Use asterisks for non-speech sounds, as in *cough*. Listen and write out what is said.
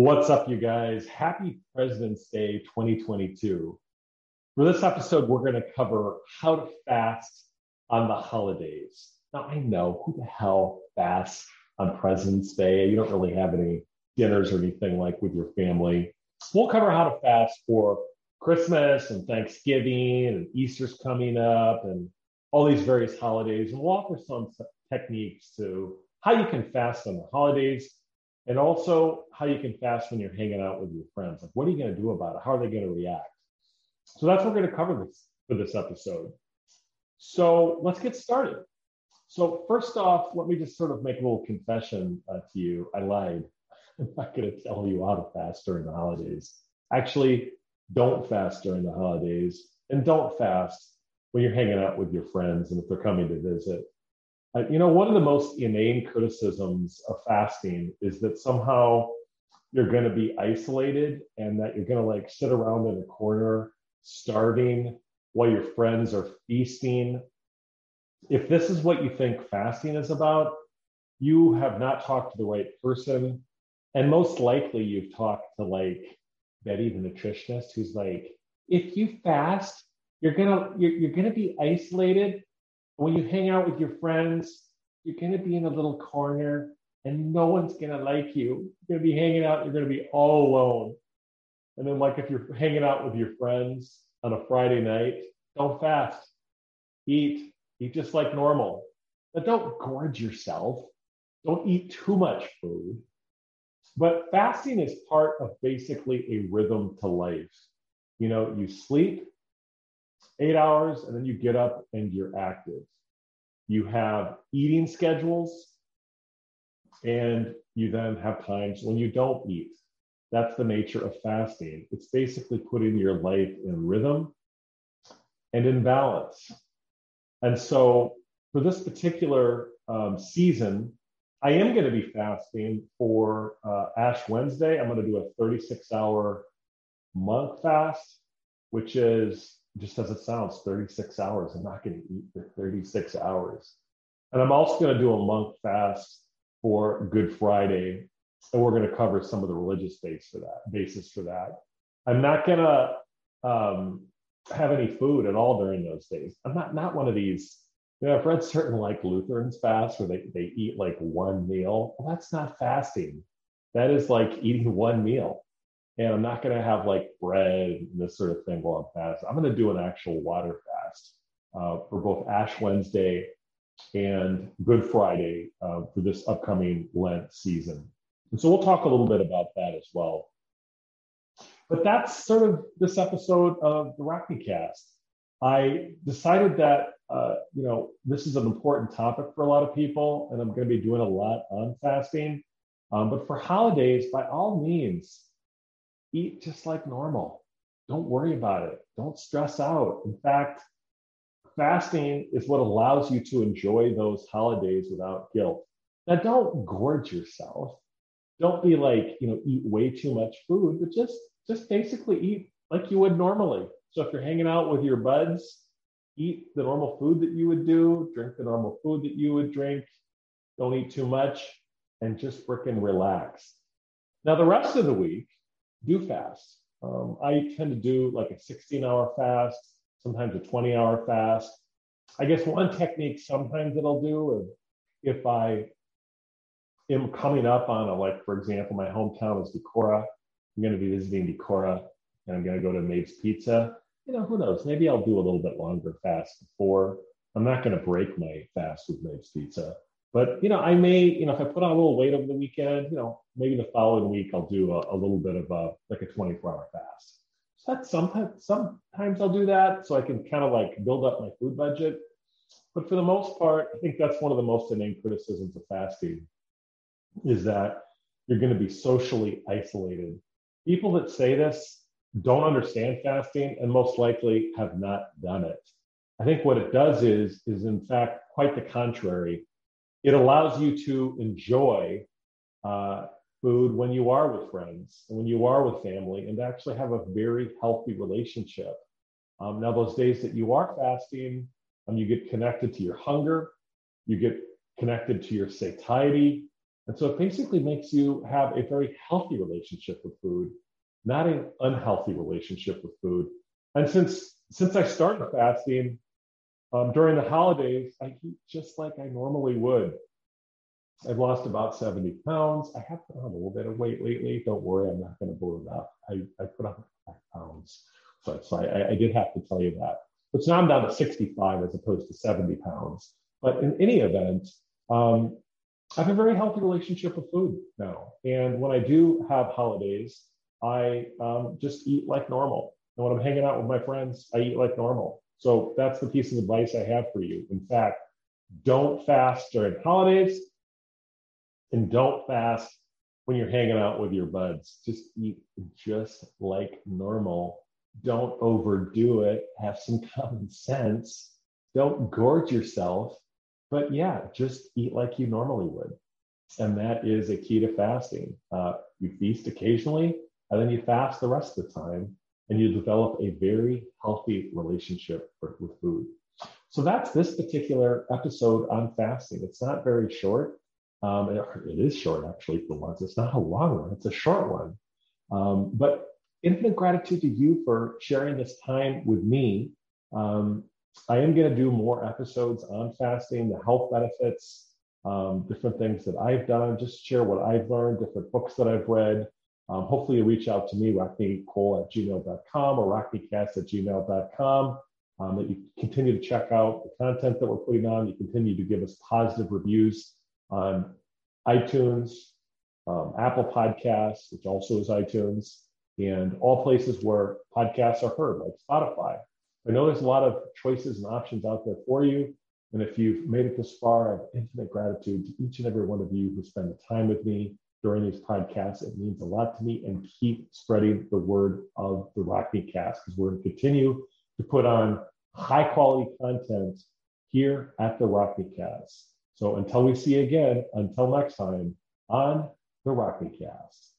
What's up, you guys? Happy President's Day 2022. For this episode, we're going to cover how to fast on the holidays. Now, I know who the hell fasts on President's Day? You don't really have any dinners or anything like with your family. We'll cover how to fast for Christmas and Thanksgiving and Easter's coming up and all these various holidays. And we'll offer some techniques to how you can fast on the holidays and also how you can fast when you're hanging out with your friends. Like, what are you going to do about it? How are they going to react? So that's what we're going to cover this for this episode. So let's get started. So first off, let me just sort of make a little confession uh, to you. I lied. *laughs* I'm not going to tell you how to fast during the holidays. Actually, don't fast during the holidays, and don't fast when you're hanging out with your friends and if they're coming to visit. Uh, you know, one of the most inane criticisms of fasting is that somehow you're going to be isolated and that you're going to like sit around in a corner starving while your friends are feasting. If this is what you think fasting is about, you have not talked to the right person. And most likely you've talked to like Betty, the nutritionist, who's like, if you fast, you're gonna you're, you're gonna be isolated when you hang out with your friends, you're going to be in a little corner and no one's going to like you. You're going to be hanging out, you're going to be all alone. And then, like, if you're hanging out with your friends on a Friday night, don't fast. Eat, eat just like normal. But don't gorge yourself. Don't eat too much food. But fasting is part of basically a rhythm to life. You know, you sleep, eight hours, and then you get up and you're active. You have eating schedules, and you then have times when you don't eat. That's the nature of fasting. It's basically putting your life in rhythm and in balance. And so, for this particular um, season, I am going to be fasting for uh, Ash Wednesday. I'm going to do a 36 hour monk fast, which is just as it sounds, 36 hours. I'm not going to eat for 36 hours. And I'm also going to do a monk fast for Good Friday. And we're going to cover some of the religious base for that, basis for that. I'm not going to um, have any food at all during those days. I'm not, not one of these, you know, I've read certain like Lutherans fast where they, they eat like one meal. Well, that's not fasting. That is like eating one meal and I'm not going to have like bread and this sort of thing while I'm fasting. I'm going to do an actual water fast uh, for both Ash Wednesday and Good Friday uh, for this upcoming Lent season. And so we'll talk a little bit about that as well. But that's sort of this episode of the Rockney Cast. I decided that uh, you know this is an important topic for a lot of people, and I'm going to be doing a lot on fasting. Um, but for holidays, by all means, eat just like normal. Don't worry about it. Don't stress out. In fact, fasting is what allows you to enjoy those holidays without guilt. Now, don't gorge yourself. Don't be like, you know, eat way too much food, but just just basically eat like you would normally. So if you're hanging out with your buds, eat the normal food that you would do, drink the normal food that you would drink. Don't eat too much and just freaking relax. Now, the rest of the week, do fast. Um, I tend to do like a 16 hour fast, sometimes a 20 hour fast. I guess one technique sometimes that I'll do is if I am coming up on a, like, for example, my hometown is Decorah. I'm going to be visiting Decorah and I'm going to go to Mabe's Pizza. You know, who knows? Maybe I'll do a little bit longer fast before. I'm not going to break my fast with Mabe's Pizza. But you know, I may, you know, if I put on a little weight over the weekend, you know, maybe the following week I'll do a, a little bit of a like a 24 hour fast. So that's sometimes sometimes I'll do that so I can kind of like build up my food budget. But for the most part, I think that's one of the most inane criticisms of fasting is that you're going to be socially isolated. People that say this don't understand fasting and most likely have not done it. I think what it does is, is in fact quite the contrary. It allows you to enjoy uh, food when you are with friends and when you are with family and actually have a very healthy relationship. Um, now, those days that you are fasting, um, you get connected to your hunger, you get connected to your satiety. And so it basically makes you have a very healthy relationship with food, not an unhealthy relationship with food. And since since I started fasting um, during the holidays, I eat just like I normally would. I've lost about 70 pounds. I have put on a little bit of weight lately. Don't worry, I'm not going to blow it up. I, I put on five pounds. So, so I, I did have to tell you that. But now I'm down to 65 as opposed to 70 pounds. But in any event, um, I have a very healthy relationship with food now. And when I do have holidays, I um, just eat like normal. And when I'm hanging out with my friends, I eat like normal. So that's the piece of advice I have for you. In fact, don't fast during holidays and don't fast when you're hanging out with your buds. Just eat just like normal. Don't overdo it. Have some *laughs* common sense. Don't gorge yourself. But yeah, just eat like you normally would. And that is a key to fasting. Uh, you feast occasionally, and then you fast the rest of the time, and you develop a very healthy relationship with food. So that's this particular episode on fasting. It's not very short. Um, it, it is short, actually, for once. It's not a long one, it's a short one. Um, but infinite gratitude to you for sharing this time with me. Um, I am going to do more episodes on fasting, the health benefits, um, different things that I've done, just share what I've learned, different books that I've read. Um, hopefully, you reach out to me, rockneycole at gmail.com or rockneycast at gmail.com. Um, that you continue to check out the content that we're putting on. You continue to give us positive reviews on iTunes, um, Apple Podcasts, which also is iTunes, and all places where podcasts are heard, like Spotify. I know there's a lot of choices and options out there for you. And if you've made it this far, I have infinite gratitude to each and every one of you who spend the time with me during these podcasts. It means a lot to me and keep spreading the word of the Rockney Cast because we're going to continue to put on high quality content here at the Rockney Cast. So until we see you again, until next time on the Rockney Cast.